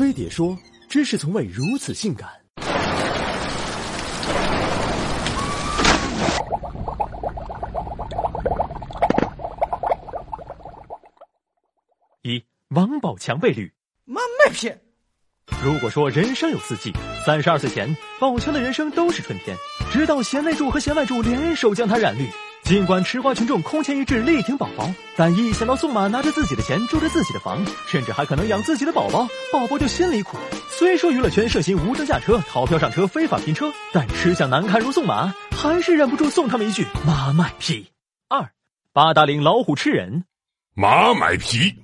飞碟说：“知识从未如此性感。”一王宝强被绿，妈卖批！如果说人生有四季，三十二岁前，宝强的人生都是春天，直到贤内助和贤外助联手将他染绿。尽管吃瓜群众空前一致力挺宝宝，但一想到宋马拿着自己的钱住着自己的房，甚至还可能养自己的宝宝，宝宝就心里苦。虽说娱乐圈盛行无证驾车、逃票上车、非法拼车，但吃相难堪如宋马，还是忍不住送他们一句妈卖批。二八达岭老虎吃人，妈买批。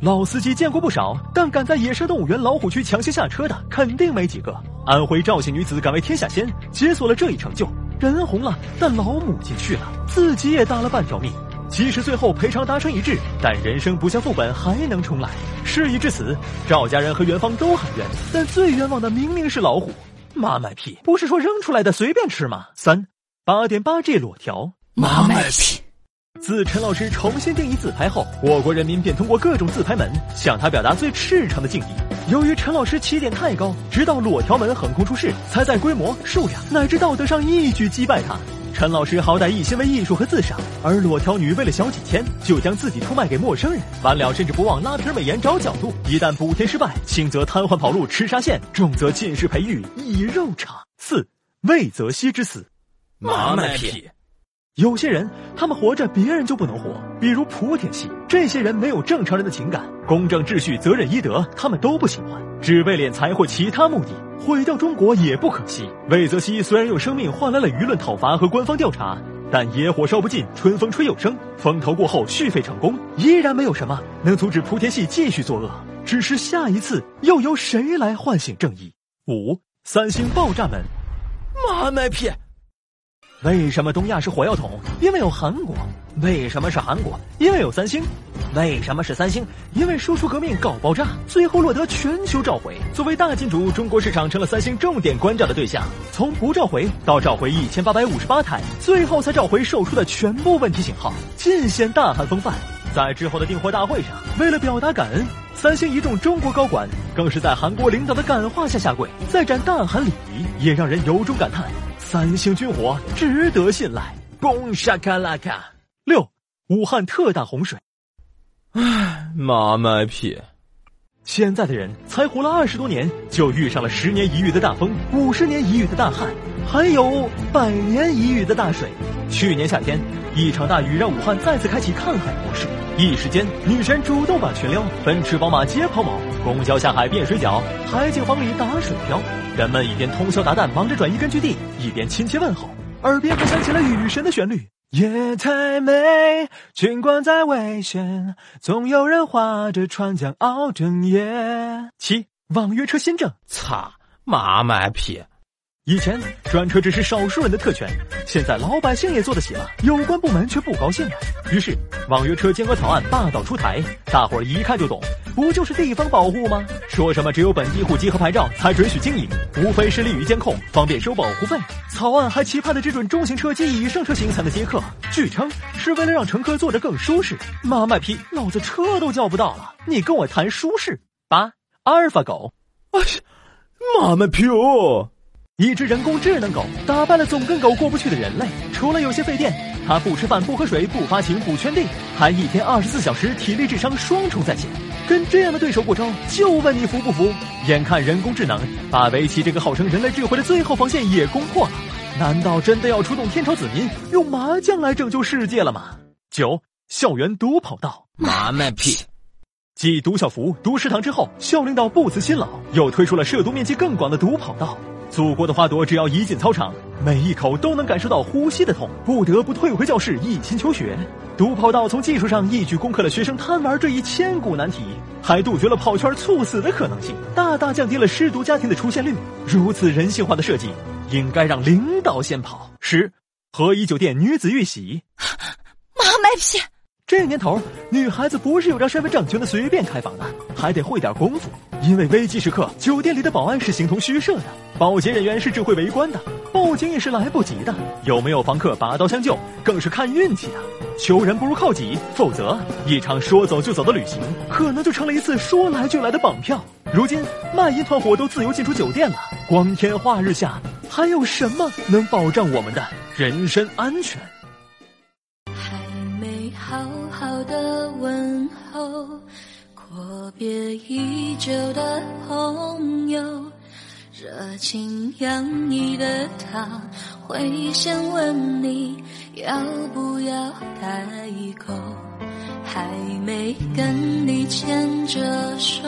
老司机见过不少，但敢在野生动物园老虎区强行下车的，肯定没几个。安徽赵姓女子敢为天下先，解锁了这一成就。人红了，但老母亲去了，自己也搭了半条命。即使最后赔偿达成一致，但人生不像副本，还能重来。事已至此，赵家人和元芳都很冤，但最冤枉的明明是老虎。妈卖批，不是说扔出来的随便吃吗？三八点八 G 裸条，妈卖批。自陈老师重新定义自拍后，我国人民便通过各种自拍门向他表达最赤诚的敬意。由于陈老师起点太高，直到裸条门横空出世，才在规模、数量乃至道德上一举击败他。陈老师好歹一心为艺术和自赏，而裸条女为了小几千，就将自己出卖给陌生人，完了甚至不忘拉皮美颜找角度。一旦补贴失败，轻则瘫痪跑路吃沙县，重则进食培育以肉偿。四魏则西之死，妈卖批。有些人，他们活着，别人就不能活。比如莆田系，这些人没有正常人的情感，公正、秩序、责任、医德，他们都不喜欢，只为敛财或其他目的，毁掉中国也不可惜。魏则西虽然用生命换来了舆论讨伐和官方调查，但野火烧不尽，春风吹又生，风头过后续费成功，依然没有什么能阻止莆田系继续作恶。只是下一次又由谁来唤醒正义？五三星爆炸门，妈卖批。为什么东亚是火药桶？因为有韩国。为什么是韩国？因为有三星。为什么是三星？因为输出革命搞爆炸，最后落得全球召回。作为大金主，中国市场成了三星重点关照的对象。从不召回到召回一千八百五十八台，最后才召回售出的全部问题型号，尽显大韩风范。在之后的订货大会上，为了表达感恩，三星一众中国高管更是在韩国领导的感化下下跪，再展大韩礼仪，也让人由衷感叹。三星军火值得信赖。嘣沙卡拉卡六，武汉特大洪水。唉，妈卖批！现在的人才活了二十多年，就遇上了十年一遇的大风，五十年一遇的大旱，还有百年一遇的大水。去年夏天，一场大雨让武汉再次开启看海模式，一时间女神主动把群撩，奔驰宝马接抛锚，公交下海变水饺，海景房里打水漂。人们一边通宵达旦忙着转移根据地，一边亲切问候，耳边还响起了雨神的旋律。夜太美，尽管再危险，总有人划着船桨熬整夜。七网约车新政，擦，妈卖批！以前专车只是少数人的特权，现在老百姓也坐得起了，有关部门却不高兴了。于是网约车监管草案霸道出台，大伙儿一看就懂，不就是地方保护吗？说什么只有本地户籍和牌照才准许经营，无非是利于监控，方便收保护费。草案还期盼的只准中型车及以上车型才能接客，据称是为了让乘客坐着更舒适。妈卖批，老子车都叫不到了，你跟我谈舒适？八阿尔法狗，哎呀，妈卖批哦！一只人工智能狗打败了总跟狗过不去的人类，除了有些费电，它不吃饭、不喝水、不发情、不圈地，还一天二十四小时体力智商双重在线。跟这样的对手过招，就问你服不服？眼看人工智能把围棋这个号称人类智慧的最后防线也攻破了，难道真的要出动天朝子民用麻将来拯救世界了吗？九校园毒跑道，妈卖批！继毒校服、毒食堂之后，校领导不辞辛劳，又推出了涉毒面积更广的毒跑道。祖国的花朵，只要一进操场，每一口都能感受到呼吸的痛，不得不退回教室一心求学。毒跑道从技术上一举攻克了学生贪玩这一千古难题，还杜绝了跑圈猝死的可能性，大大降低了失独家庭的出现率。如此人性化的设计，应该让领导先跑。十，和颐酒店女子遇袭，妈卖批！这年头，女孩子不是有张身份证就能随便开房的，还得会点功夫。因为危机时刻，酒店里的保安是形同虚设的，保洁人员是只会围观的，报警也是来不及的。有没有房客拔刀相救，更是看运气的。求人不如靠己，否则一场说走就走的旅行，可能就成了一次说来就来的绑票。如今卖淫团伙都自由进出酒店了，光天化日下，还有什么能保障我们的人身安全？好好的问候，阔别已久的朋友，热情洋溢的他会先问你要不要开口，还没跟你牵着手。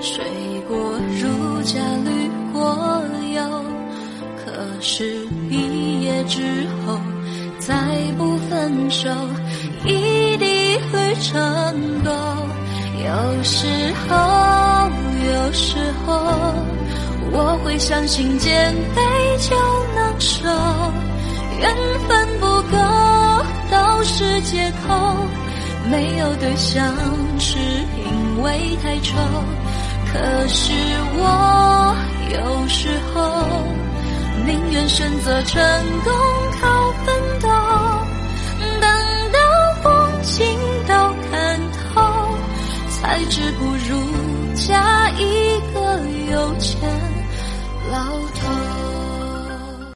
睡过如家绿过油，可是毕业之后再不分手，一定会成功。有时候，有时候我会相信减肥就能瘦，缘分不够都是借口，没有对象是因为太丑。可是我有时候宁愿选择成功靠